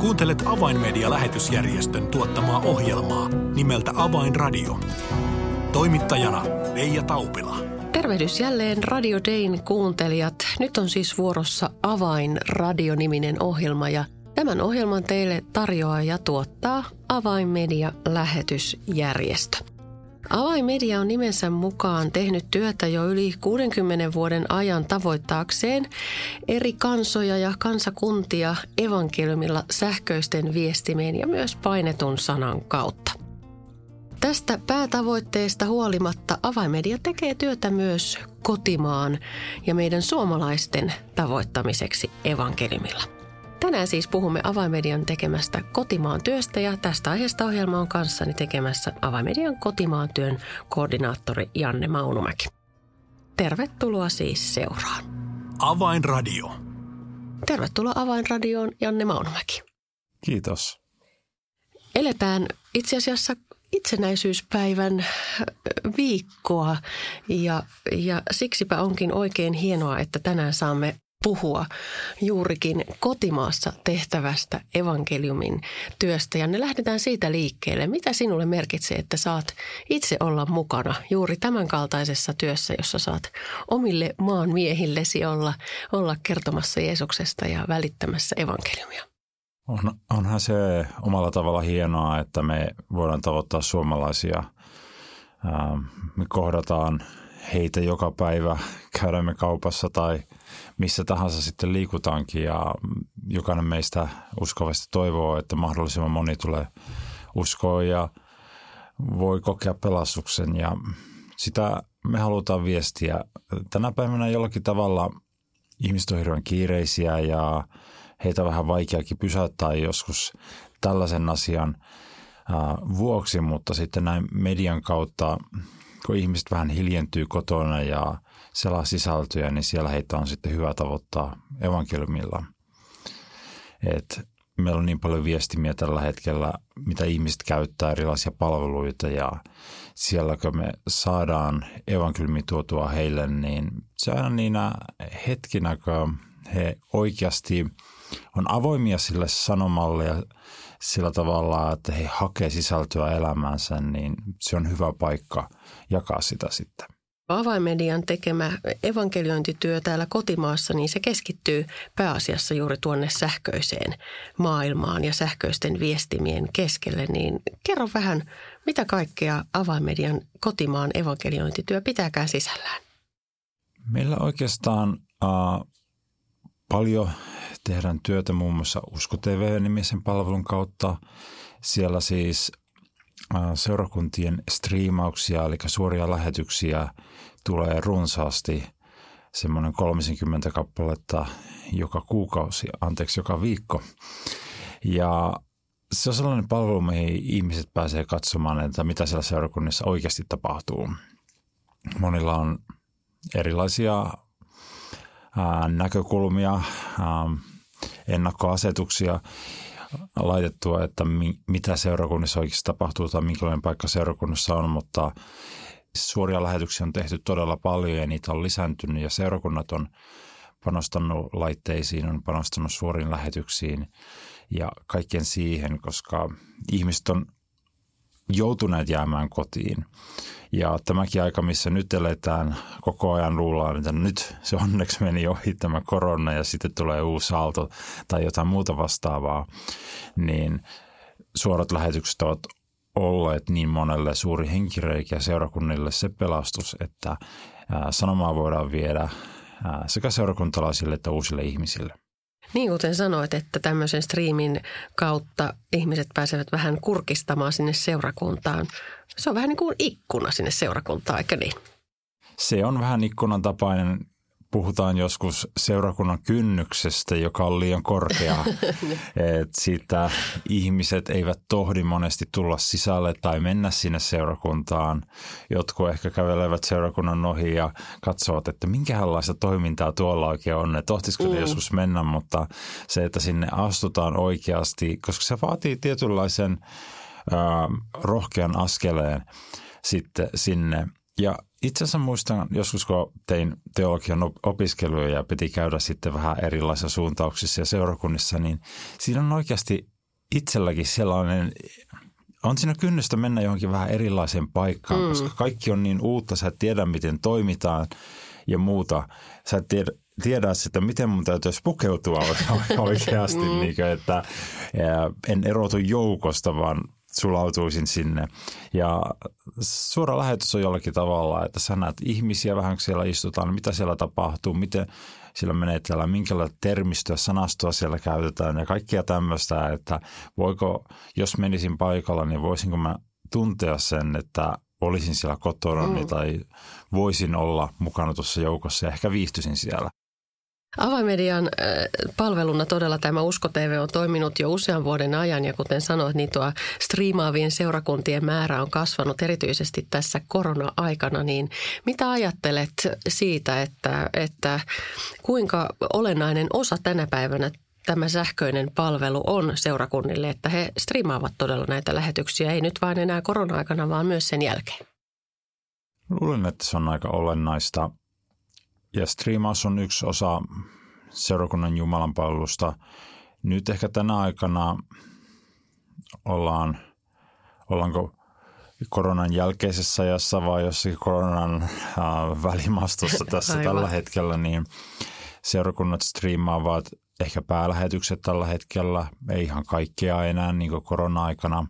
Kuuntelet Avainmedia-lähetysjärjestön tuottamaa ohjelmaa nimeltä Avainradio. Toimittajana Leija Taupila. Tervehdys jälleen Radio Dayn kuuntelijat. Nyt on siis vuorossa Avainradio-niminen ohjelma ja tämän ohjelman teille tarjoaa ja tuottaa Avainmedia-lähetysjärjestö. Avainmedia on nimensä mukaan tehnyt työtä jo yli 60 vuoden ajan tavoittaakseen eri kansoja ja kansakuntia evankeliumilla sähköisten viestimien ja myös painetun sanan kautta. Tästä päätavoitteesta huolimatta Avaimedia tekee työtä myös kotimaan ja meidän suomalaisten tavoittamiseksi evankeliumilla. Tänään siis puhumme Avaimedian tekemästä kotimaan työstä ja tästä aiheesta ohjelma on kanssani tekemässä Avaimedian kotimaan työn koordinaattori Janne Maunumäki. Tervetuloa siis seuraan. Avainradio. Tervetuloa Avainradioon Janne Maunumäki. Kiitos. Eletään itse asiassa itsenäisyyspäivän viikkoa ja, ja siksipä onkin oikein hienoa, että tänään saamme puhua juurikin kotimaassa tehtävästä evankeliumin työstä. Ja ne lähdetään siitä liikkeelle. Mitä sinulle merkitsee, että saat itse olla mukana juuri tämän kaltaisessa työssä, jossa saat omille maan miehillesi olla, olla kertomassa Jeesuksesta ja välittämässä evankeliumia? On, onhan se omalla tavalla hienoa, että me voidaan tavoittaa suomalaisia. Me kohdataan heitä joka päivä, käydämme kaupassa tai missä tahansa sitten liikutaankin ja jokainen meistä uskovasti toivoo, että mahdollisimman moni tulee uskoa ja voi kokea pelastuksen ja sitä me halutaan viestiä. Tänä päivänä jollakin tavalla ihmiset on hirveän kiireisiä ja heitä on vähän vaikeakin pysäyttää joskus tällaisen asian vuoksi, mutta sitten näin median kautta, kun ihmiset vähän hiljentyy kotona ja selaa sisältöjä, niin siellä heitä on sitten hyvä tavoittaa evankeliumilla. Et meillä on niin paljon viestimiä tällä hetkellä, mitä ihmiset käyttää erilaisia palveluita ja siellä kun me saadaan evankeliumi tuotua heille, niin se aina niinä hetkinä, kun he oikeasti on avoimia sille sanomalle ja sillä tavalla, että he hakee sisältöä elämäänsä, niin se on hyvä paikka jakaa sitä sitten. Avaimedian tekemä evankeliointityö täällä kotimaassa, niin se keskittyy pääasiassa juuri tuonne sähköiseen maailmaan ja sähköisten viestimien keskelle. Niin kerro vähän, mitä kaikkea Avaimedian kotimaan evankeliointityö pitääkään sisällään? Meillä oikeastaan äh, paljon tehdään työtä muun muassa Usko TV-nimisen palvelun kautta. Siellä siis seurakuntien striimauksia, eli suoria lähetyksiä tulee runsaasti, semmoinen 30 kappaletta joka kuukausi, anteeksi joka viikko. Ja se on sellainen palvelu, mihin ihmiset pääsee katsomaan, että mitä siellä seurakunnissa oikeasti tapahtuu. Monilla on erilaisia ää, näkökulmia, ää, ennakkoasetuksia laitettua, että mi, mitä seurakunnissa oikeasti tapahtuu tai minkälainen paikka seurakunnassa on, mutta suoria lähetyksiä on tehty todella paljon ja niitä on lisääntynyt ja seurakunnat on panostanut laitteisiin, on panostanut suoriin lähetyksiin ja kaikkien siihen, koska ihmiset on joutuneet jäämään kotiin. Ja tämäkin aika, missä nyt eletään, koko ajan luullaan, että nyt se onneksi meni ohi tämä korona ja sitten tulee uusi aalto tai jotain muuta vastaavaa, niin suorat lähetykset ovat olleet niin monelle suuri henkireikä seurakunnille se pelastus, että sanomaa voidaan viedä sekä seurakuntalaisille että uusille ihmisille. Niin kuten sanoit, että tämmöisen striimin kautta ihmiset pääsevät vähän kurkistamaan sinne seurakuntaan. Se on vähän niin kuin ikkuna sinne seurakuntaan, eikö niin? Se on vähän ikkunan tapainen puhutaan joskus seurakunnan kynnyksestä, joka on liian korkea. että siitä ihmiset eivät tohdi monesti tulla sisälle tai mennä sinne seurakuntaan. Jotkut ehkä kävelevät seurakunnan ohi ja katsovat, että minkälaista toimintaa tuolla oikein on. Että tohtisiko mm. joskus mennä, mutta se, että sinne astutaan oikeasti, koska se vaatii tietynlaisen äh, rohkean askeleen sitten sinne. Ja itse asiassa muistan joskus, kun tein teologian opiskeluja ja piti käydä sitten vähän erilaisissa suuntauksissa ja seurakunnissa, niin siinä on oikeasti itselläkin sellainen, on siinä kynnystä mennä johonkin vähän erilaiseen paikkaan, mm. koska kaikki on niin uutta, sä et tiedä miten toimitaan ja muuta. Sä et tiedä, tiedä sitä, miten mun täytyisi pukeutua oikeasti, mm. niin kuin, että en erotu joukosta, vaan sulautuisin sinne. Ja suora lähetys on jollakin tavalla, että sä näet ihmisiä vähän, kun siellä istutaan, mitä siellä tapahtuu, miten siellä menetellään, minkälaista termistöä, sanastoa siellä käytetään ja kaikkia tämmöistä, että voiko, jos menisin paikalla, niin voisinko mä tuntea sen, että olisin siellä kotona mm. tai voisin olla mukana tuossa joukossa ja ehkä viihtyisin siellä. Avaimedian palveluna todella tämä Usko TV on toiminut jo usean vuoden ajan ja kuten sanoit, niin tuo striimaavien seurakuntien määrä on kasvanut erityisesti tässä korona-aikana. Niin mitä ajattelet siitä, että, että kuinka olennainen osa tänä päivänä tämä sähköinen palvelu on seurakunnille, että he striimaavat todella näitä lähetyksiä, ei nyt vain enää korona-aikana, vaan myös sen jälkeen? Luulen, että se on aika olennaista ja striimaus on yksi osa seurakunnan Jumalan palvelusta. Nyt ehkä tänä aikana ollaan, ollaanko koronan jälkeisessä ajassa vai jossakin koronan äh, välimastossa tässä Aivan. tällä hetkellä, niin seurakunnat striimaavat ehkä päälähetykset tällä hetkellä, ei ihan kaikkea enää niin kuin korona-aikana,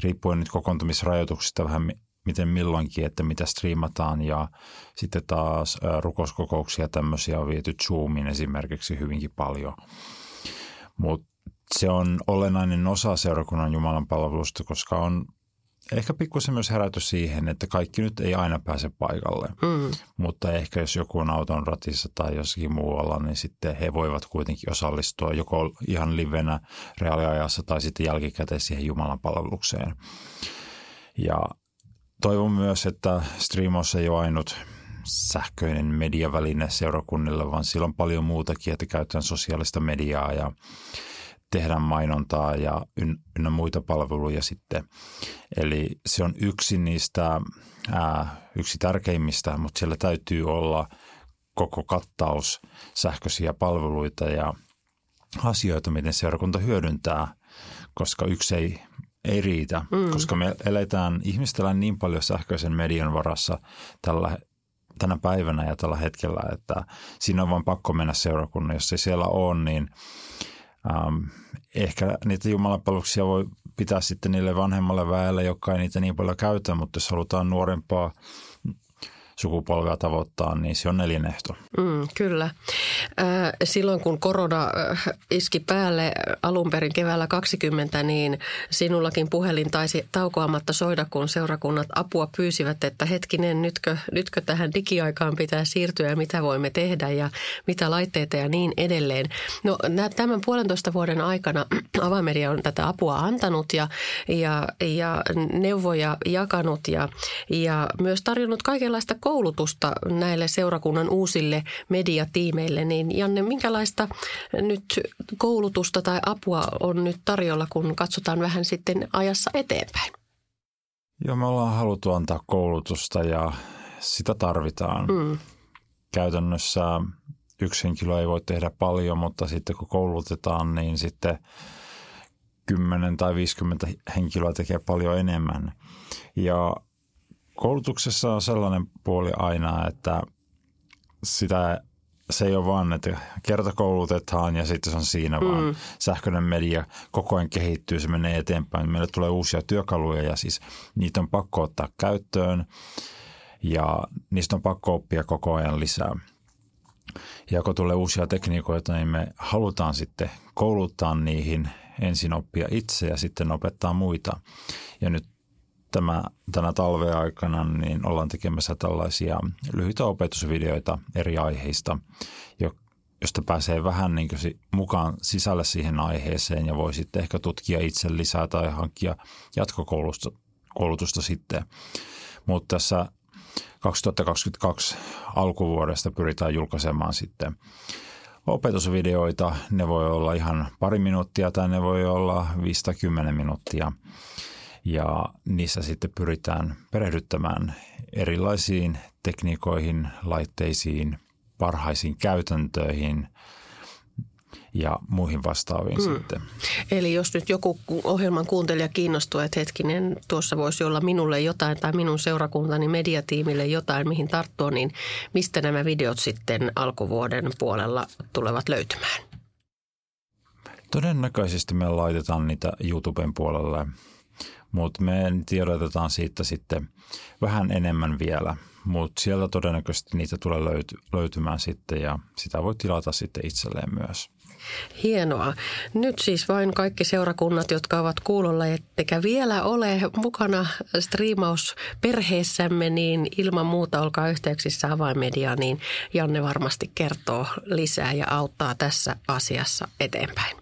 riippuen nyt kokoontumisrajoituksista vähän miten milloinkin, että mitä striimataan ja sitten taas rukoskokouksia tämmöisiä on viety Zoomin esimerkiksi hyvinkin paljon. Mutta se on olennainen osa seurakunnan Jumalan palvelusta, koska on ehkä pikkusen myös herätty siihen, että kaikki nyt ei aina pääse paikalle. Mm. Mutta ehkä jos joku on auton ratissa tai jossakin muualla, niin sitten he voivat kuitenkin osallistua joko ihan livenä reaaliajassa tai sitten jälkikäteen siihen Jumalan palvelukseen. Ja Toivon myös, että Streamos ei ole ainut sähköinen mediaväline seurakunnille, vaan sillä on paljon muutakin, että käytetään sosiaalista mediaa ja tehdään mainontaa ja ynnä muita palveluja sitten. Eli se on yksi niistä, ää, yksi tärkeimmistä, mutta siellä täytyy olla koko kattaus sähköisiä palveluita ja asioita, miten seurakunta hyödyntää, koska yksi ei ei riitä, mm. koska me eletään, ihmiset elää niin paljon sähköisen median varassa tällä, tänä päivänä ja tällä hetkellä, että siinä on vain pakko mennä seurakunnan. Jos ei siellä ole, niin ähm, ehkä niitä jumalapalveluksia voi pitää sitten niille vanhemmalle väelle, joka ei niitä niin paljon käytä, mutta jos halutaan nuorempaa sukupolvea tavoittaa, niin se on nelinehto. Mm, kyllä. Silloin kun korona iski päälle alun perin keväällä 20, niin sinullakin puhelin taisi taukoamatta soida, kun seurakunnat apua pyysivät, että hetkinen, nytkö, nytkö tähän digiaikaan pitää siirtyä ja mitä voimme tehdä ja mitä laitteita ja niin edelleen. No tämän puolentoista vuoden aikana Avamedia on tätä apua antanut ja, ja, ja neuvoja jakanut ja, ja myös tarjonnut kaikenlaista koulutusta näille seurakunnan uusille mediatiimeille, niin Janne, minkälaista nyt koulutusta tai apua on nyt tarjolla, kun katsotaan vähän sitten ajassa eteenpäin? Joo, me ollaan haluttu antaa koulutusta ja sitä tarvitaan. Mm. Käytännössä yksi henkilö ei voi tehdä paljon, mutta sitten kun koulutetaan, niin sitten 10 tai 50 henkilöä tekee paljon enemmän. Ja koulutuksessa on sellainen puoli aina, että sitä se ei ole vaan, että kerta koulutetaan ja sitten se on siinä mm. vaan. Sähköinen media koko ajan kehittyy, se menee eteenpäin. Meille tulee uusia työkaluja ja siis niitä on pakko ottaa käyttöön ja niistä on pakko oppia koko ajan lisää. Ja kun tulee uusia tekniikoita, niin me halutaan sitten kouluttaa niihin, ensin oppia itse ja sitten opettaa muita. Ja nyt tämä, tänä talven aikana niin ollaan tekemässä tällaisia lyhyitä opetusvideoita eri aiheista, josta pääsee vähän niin kuin mukaan sisälle siihen aiheeseen ja voi sitten ehkä tutkia itse lisää tai hankkia jatkokoulutusta koulutusta sitten. Mutta tässä 2022 alkuvuodesta pyritään julkaisemaan sitten opetusvideoita. Ne voi olla ihan pari minuuttia tai ne voi olla 5-10 minuuttia ja niissä sitten pyritään perehdyttämään erilaisiin tekniikoihin, laitteisiin, parhaisiin käytäntöihin ja muihin vastaaviin mm. sitten. Eli jos nyt joku ohjelman kuuntelija kiinnostuu, että hetkinen, tuossa voisi olla minulle jotain tai minun seurakuntani mediatiimille jotain, mihin tarttua, niin mistä nämä videot sitten alkuvuoden puolella tulevat löytymään? Todennäköisesti me laitetaan niitä YouTuben puolelle, mutta me tiedotetaan siitä sitten vähän enemmän vielä. Mutta sieltä todennäköisesti niitä tulee löyty- löytymään sitten ja sitä voi tilata sitten itselleen myös. Hienoa. Nyt siis vain kaikki seurakunnat, jotka ovat kuulolla, ettekä vielä ole mukana striimausperheessämme, niin ilman muuta olkaa yhteyksissä avainmediaan, niin Janne varmasti kertoo lisää ja auttaa tässä asiassa eteenpäin.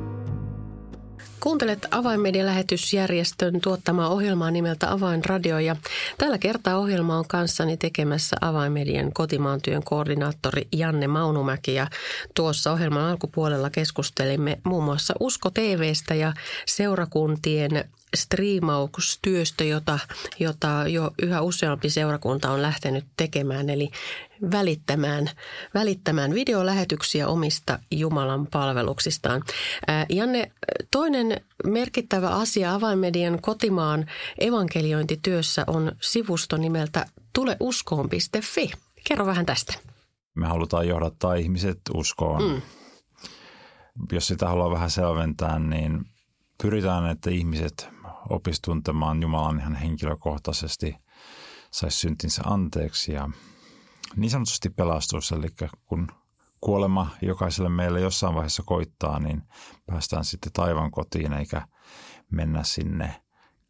Kuuntelet Avainmedialähetysjärjestön tuottamaa ohjelmaa nimeltä Avainradio ja tällä kertaa ohjelma on kanssani tekemässä Avainmedian kotimaan työn koordinaattori Janne Maunumäki ja tuossa ohjelman alkupuolella keskustelimme muun muassa Usko TVstä ja seurakuntien striimaustyöstö, jota, jota jo yhä useampi seurakunta on lähtenyt tekemään, eli välittämään, välittämään videolähetyksiä omista Jumalan palveluksistaan. Janne, toinen merkittävä asia avainmedian kotimaan evankeliointityössä on sivusto nimeltä tuleuskoon.fi. Kerro vähän tästä. Me halutaan johdattaa ihmiset uskoon. Mm. Jos sitä haluaa vähän selventää, niin pyritään, että ihmiset opisi tuntemaan Jumalan ihan henkilökohtaisesti, saisi syntinsä anteeksi ja niin sanotusti pelastus. Eli kun kuolema jokaiselle meille jossain vaiheessa koittaa, niin päästään sitten taivaan kotiin eikä mennä sinne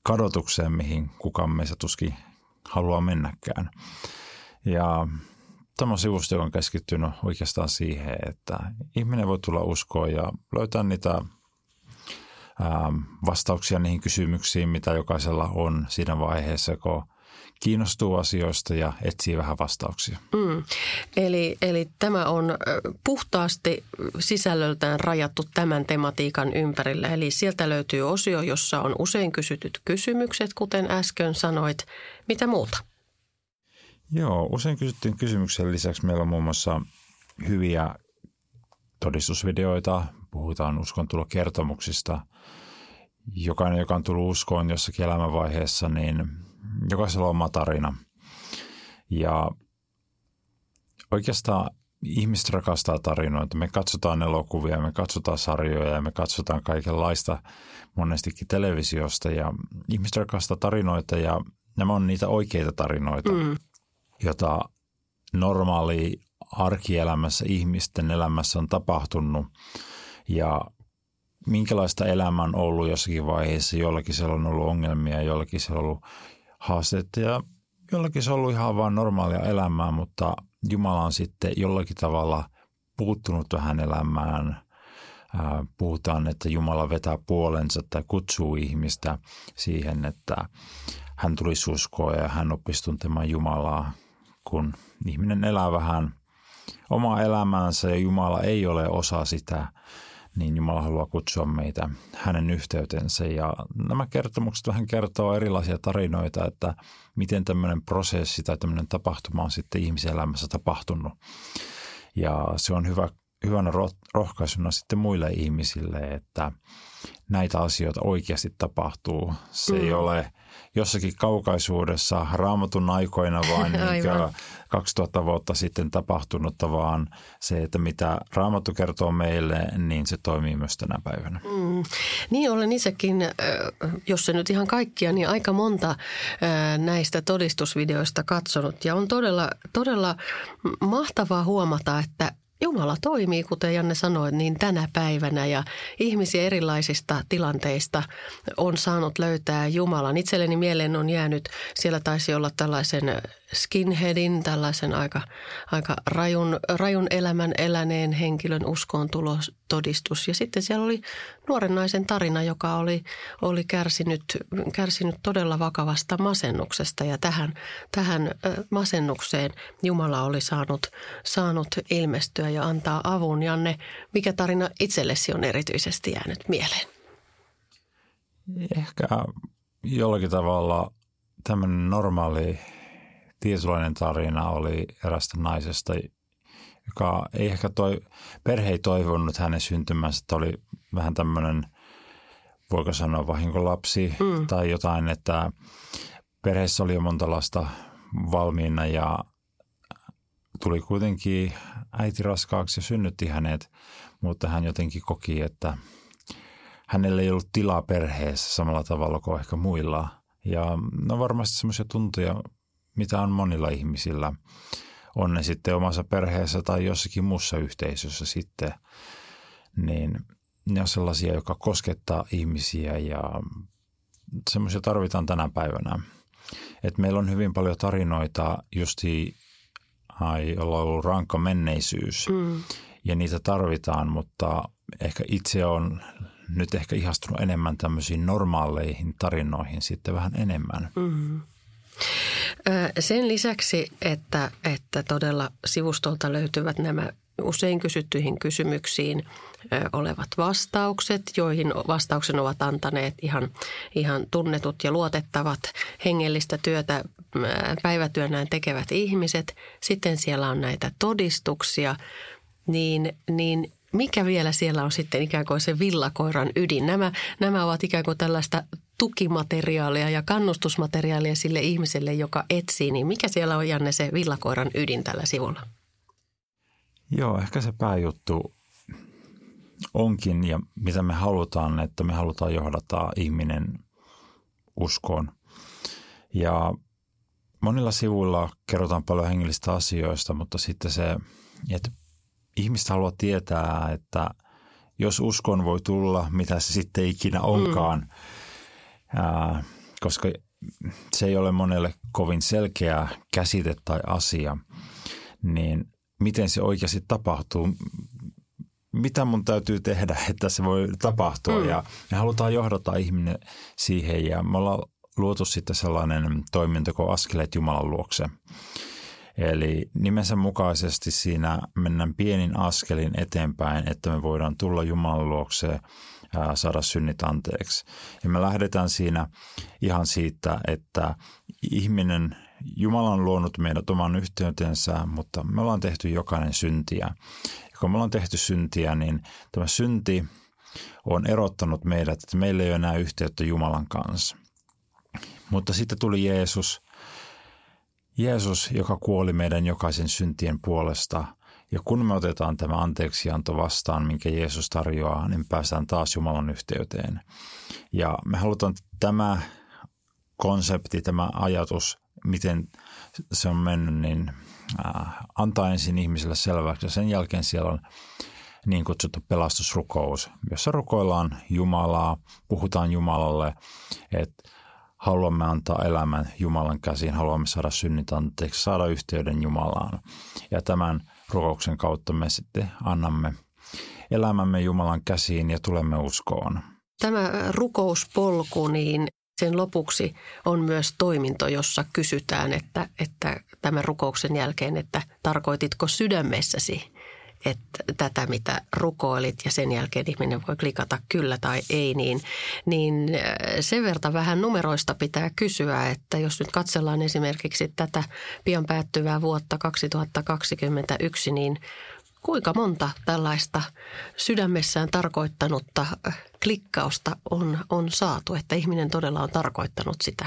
kadotukseen, mihin kukaan meistä tuskin haluaa mennäkään. Ja tämä sivusto on keskittynyt oikeastaan siihen, että ihminen voi tulla uskoon ja löytää niitä vastauksia niihin kysymyksiin, mitä jokaisella on siinä vaiheessa, kun kiinnostuu asioista ja etsii vähän vastauksia. Mm. Eli, eli tämä on puhtaasti sisällöltään rajattu tämän tematiikan ympärillä. Eli sieltä löytyy osio, jossa on usein kysytyt kysymykset, kuten äsken sanoit. Mitä muuta? Joo, usein kysyttyjen kysymyksen lisäksi meillä on muun muassa hyviä todistusvideoita, puhutaan uskontulokertomuksista. Jokainen, joka on tullut uskoon jossakin elämänvaiheessa, niin jokaisella on oma tarina. Ja oikeastaan ihmiset rakastaa tarinoita. Me katsotaan elokuvia, me katsotaan sarjoja ja me katsotaan kaikenlaista monestikin televisiosta. Ja ihmiset rakastaa tarinoita ja nämä on niitä oikeita tarinoita, mm. jota normaali arkielämässä, ihmisten elämässä on tapahtunut – ja minkälaista elämä on ollut jossakin vaiheessa. Jollakin siellä on ollut ongelmia, jollakin siellä on ollut haasteita ja jollakin se on ollut ihan vain normaalia elämää, mutta Jumala on sitten jollakin tavalla puuttunut tähän elämään. Puhutaan, että Jumala vetää puolensa tai kutsuu ihmistä siihen, että hän tulisi uskoa ja hän oppisi tuntemaan Jumalaa, kun ihminen elää vähän omaa elämäänsä ja Jumala ei ole osa sitä niin Jumala haluaa kutsua meitä hänen yhteytensä. Ja nämä kertomukset vähän kertoo erilaisia tarinoita, että miten tämmöinen prosessi tai tämmöinen tapahtuma on sitten ihmisen elämässä tapahtunut. Ja se on hyvä, hyvänä rohkaisuna sitten muille ihmisille, että näitä asioita oikeasti tapahtuu. Se mm. ei ole jossakin kaukaisuudessa raamatun aikoina vaan niin 2000 vuotta sitten tapahtunutta, vaan se, että mitä raamattu kertoo meille, niin se toimii myös tänä päivänä. Mm. Mm. Niin olen itsekin, jos se nyt ihan kaikkia, niin aika monta näistä todistusvideoista katsonut. Ja on todella, todella mahtavaa huomata, että Jumala toimii, kuten Janne sanoi, niin tänä päivänä ja ihmisiä erilaisista tilanteista on saanut löytää Jumalan. Itselleni mieleen on jäänyt, siellä taisi olla tällaisen skinheadin, tällaisen aika, aika rajun, rajun elämän eläneen henkilön uskoon tulotodistus. Ja sitten siellä oli nuoren naisen tarina, joka oli, oli kärsinyt, kärsinyt todella vakavasta masennuksesta. Ja tähän, tähän masennukseen Jumala oli saanut, saanut ilmestyä ja antaa avun. Janne, mikä tarina itsellesi on erityisesti jäänyt mieleen? Ehkä jollakin tavalla tämmöinen normaali tietynlainen tarina oli erästä naisesta, joka ei ehkä toi, perhe ei toivonut hänen syntymänsä, että oli vähän tämmöinen, voiko sanoa vahinkolapsi mm. tai jotain, että perheessä oli jo monta lasta valmiina ja tuli kuitenkin äiti raskaaksi ja synnytti hänet, mutta hän jotenkin koki, että hänellä ei ollut tilaa perheessä samalla tavalla kuin ehkä muilla. Ja no varmasti semmoisia tuntoja mitä on monilla ihmisillä. On ne sitten omassa perheessä tai jossakin muussa yhteisössä sitten, niin ne on sellaisia, jotka koskettaa ihmisiä ja semmoisia tarvitaan tänä päivänä. Et meillä on hyvin paljon tarinoita justi, ai, jolla on ollut rankka menneisyys mm. ja niitä tarvitaan, mutta ehkä itse on nyt ehkä ihastunut enemmän tämmöisiin normaaleihin tarinoihin sitten vähän enemmän. Mm. Sen lisäksi, että, että todella sivustolta löytyvät nämä usein kysyttyihin kysymyksiin olevat vastaukset, joihin vastauksen ovat antaneet ihan, ihan tunnetut ja luotettavat hengellistä työtä päivätyönään tekevät ihmiset. Sitten siellä on näitä todistuksia, niin, niin mikä vielä siellä on sitten ikään kuin se villakoiran ydin? Nämä, nämä ovat ikään kuin tällaista tukimateriaalia ja kannustusmateriaalia sille ihmiselle, joka etsii, niin mikä siellä on Janne se villakoiran ydin tällä sivulla? Joo, ehkä se pääjuttu onkin ja mitä me halutaan, että me halutaan johdata ihminen uskoon. Ja monilla sivuilla kerrotaan paljon hengellistä asioista, mutta sitten se, että ihmiset haluaa tietää, että jos uskon voi tulla, mitä se sitten ikinä onkaan, mm ää, koska se ei ole monelle kovin selkeä käsite tai asia, niin miten se oikeasti tapahtuu, mitä mun täytyy tehdä, että se voi tapahtua mm. ja me halutaan johdata ihminen siihen ja me ollaan luotu sitten sellainen toiminto kuin askeleet Jumalan luokse. Eli nimensä mukaisesti siinä mennään pienin askelin eteenpäin, että me voidaan tulla Jumalan luokse saada synnit anteeksi. Ja me lähdetään siinä ihan siitä, että ihminen, Jumala on luonut meidät oman yhteytensä, mutta me ollaan tehty jokainen syntiä. Ja kun me ollaan tehty syntiä, niin tämä synti on erottanut meidät, että meillä ei ole enää yhteyttä Jumalan kanssa. Mutta sitten tuli Jeesus, Jeesus, joka kuoli meidän jokaisen syntien puolesta – ja kun me otetaan tämä anteeksianto vastaan, minkä Jeesus tarjoaa, niin päästään taas Jumalan yhteyteen. Ja me halutaan tämä konsepti, tämä ajatus, miten se on mennyt, niin äh, antaa ensin ihmisille selväksi. Ja sen jälkeen siellä on niin kutsuttu pelastusrukous, jossa rukoillaan Jumalaa, puhutaan Jumalalle, että haluamme antaa elämän Jumalan käsiin, haluamme saada synnit anteeksi, saada yhteyden Jumalaan. Ja tämän rukouksen kautta me sitten annamme elämämme Jumalan käsiin ja tulemme uskoon. Tämä rukouspolku, niin sen lopuksi on myös toiminto, jossa kysytään, että, että tämän rukouksen jälkeen, että tarkoititko sydämessäsi että tätä, mitä rukoilit ja sen jälkeen ihminen voi klikata kyllä tai ei, niin, niin äh, sen verran vähän numeroista pitää kysyä, että jos nyt katsellaan esimerkiksi tätä pian päättyvää vuotta 2021, niin kuinka monta tällaista sydämessään tarkoittanutta äh, klikkausta on, on saatu, että ihminen todella on tarkoittanut sitä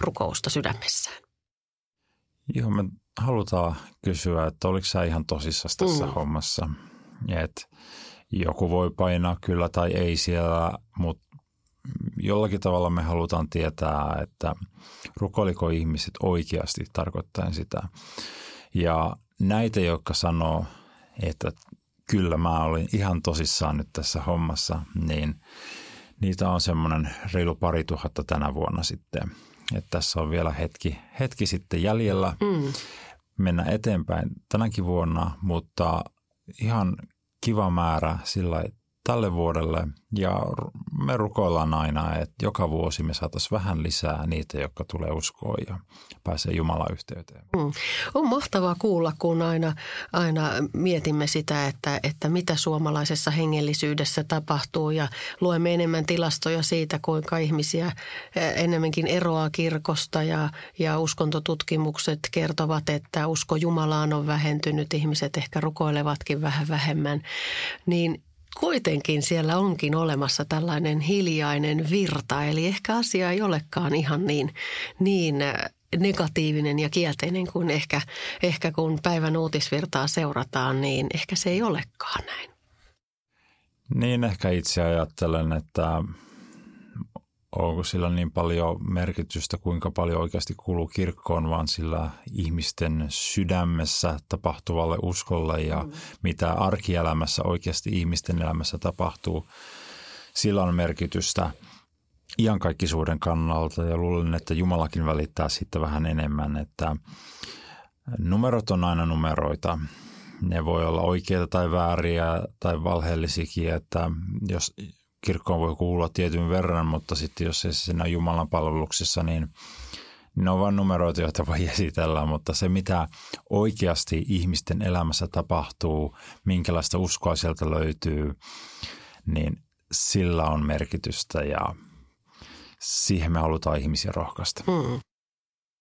rukousta sydämessään? Joo, me halutaan kysyä, että oliko sä ihan tosissaan tässä mm. hommassa. Et joku voi painaa kyllä tai ei siellä, mutta jollakin tavalla me halutaan tietää, että rukoiliko ihmiset oikeasti tarkoittaen sitä. Ja näitä, jotka sanoo, että kyllä mä olin ihan tosissaan nyt tässä hommassa, niin niitä on semmoinen reilu pari tuhatta tänä vuonna sitten. Että tässä on vielä hetki, hetki sitten jäljellä mm. mennä eteenpäin tänäkin vuonna, mutta ihan kiva määrä sillä tälle vuodelle ja me rukoillaan aina, että joka vuosi me saataisiin vähän lisää niitä, jotka tulee uskoa ja pääsee Jumalan yhteyteen. Mm. On mahtavaa kuulla, kun aina, aina mietimme sitä, että, että mitä suomalaisessa hengellisyydessä tapahtuu ja luemme enemmän tilastoja siitä, kuinka ihmisiä enemmänkin eroaa kirkosta ja, ja uskontotutkimukset kertovat, että usko Jumalaan on vähentynyt, ihmiset ehkä rukoilevatkin vähän vähemmän, niin kuitenkin siellä onkin olemassa tällainen hiljainen virta, eli ehkä asia ei olekaan ihan niin, niin äh, negatiivinen ja kielteinen kuin ehkä, ehkä kun päivän uutisvirtaa seurataan, niin ehkä se ei olekaan näin. Niin ehkä itse ajattelen, että onko sillä niin paljon merkitystä, kuinka paljon oikeasti kuuluu kirkkoon, vaan sillä ihmisten sydämessä tapahtuvalle uskolle ja mm. mitä arkielämässä oikeasti ihmisten elämässä tapahtuu. Sillä on merkitystä iankaikkisuuden kannalta ja luulen, että Jumalakin välittää siitä vähän enemmän, että numerot on aina numeroita. Ne voi olla oikeita tai vääriä tai valheellisikin, että jos kirkkoon voi kuulla tietyn verran, mutta sitten jos ei siinä Jumalan palveluksessa, niin ne on vain numeroita, joita voi esitellä, mutta se mitä oikeasti ihmisten elämässä tapahtuu, minkälaista uskoa sieltä löytyy, niin sillä on merkitystä ja siihen me halutaan ihmisiä rohkaista. Hmm.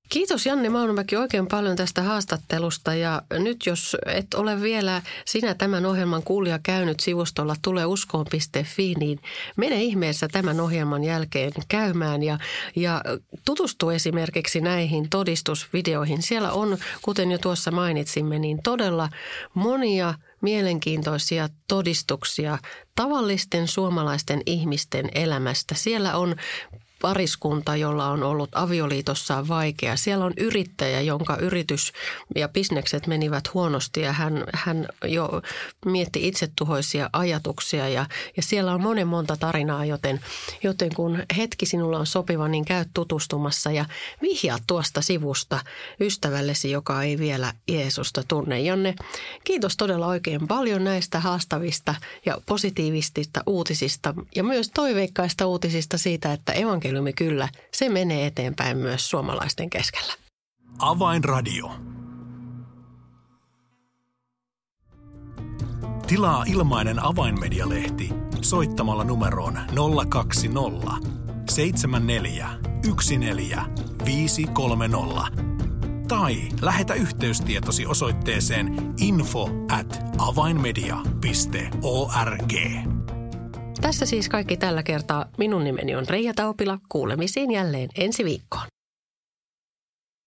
Kiitos Janne Maunomäki oikein paljon tästä haastattelusta ja nyt jos et ole vielä sinä tämän ohjelman kuulija käynyt sivustolla tuleuskoon.fi, niin mene ihmeessä tämän ohjelman jälkeen käymään ja, ja tutustu esimerkiksi näihin todistusvideoihin. Siellä on, kuten jo tuossa mainitsimme, niin todella monia mielenkiintoisia todistuksia tavallisten suomalaisten ihmisten elämästä. Siellä on pariskunta, jolla on ollut avioliitossaan vaikea. Siellä on yrittäjä, jonka yritys ja bisnekset menivät huonosti ja hän, hän jo mietti itsetuhoisia ajatuksia ja, ja siellä on monen monta tarinaa, joten, joten kun hetki sinulla on sopiva, niin käy tutustumassa ja vihjaa tuosta sivusta ystävällesi, joka ei vielä Jeesusta tunne. Janne, kiitos todella oikein paljon näistä haastavista ja positiivistista uutisista ja myös toiveikkaista uutisista siitä, että evankeliumi evankeliumi kyllä, se menee eteenpäin myös suomalaisten keskellä. Avainradio. Tilaa ilmainen avainmedialehti soittamalla numeroon 020 74 14 530 tai lähetä yhteystietosi osoitteeseen info at avainmedia.org. Tässä siis kaikki tällä kertaa. Minun nimeni on Reija Taupila. Kuulemisiin jälleen ensi viikkoon.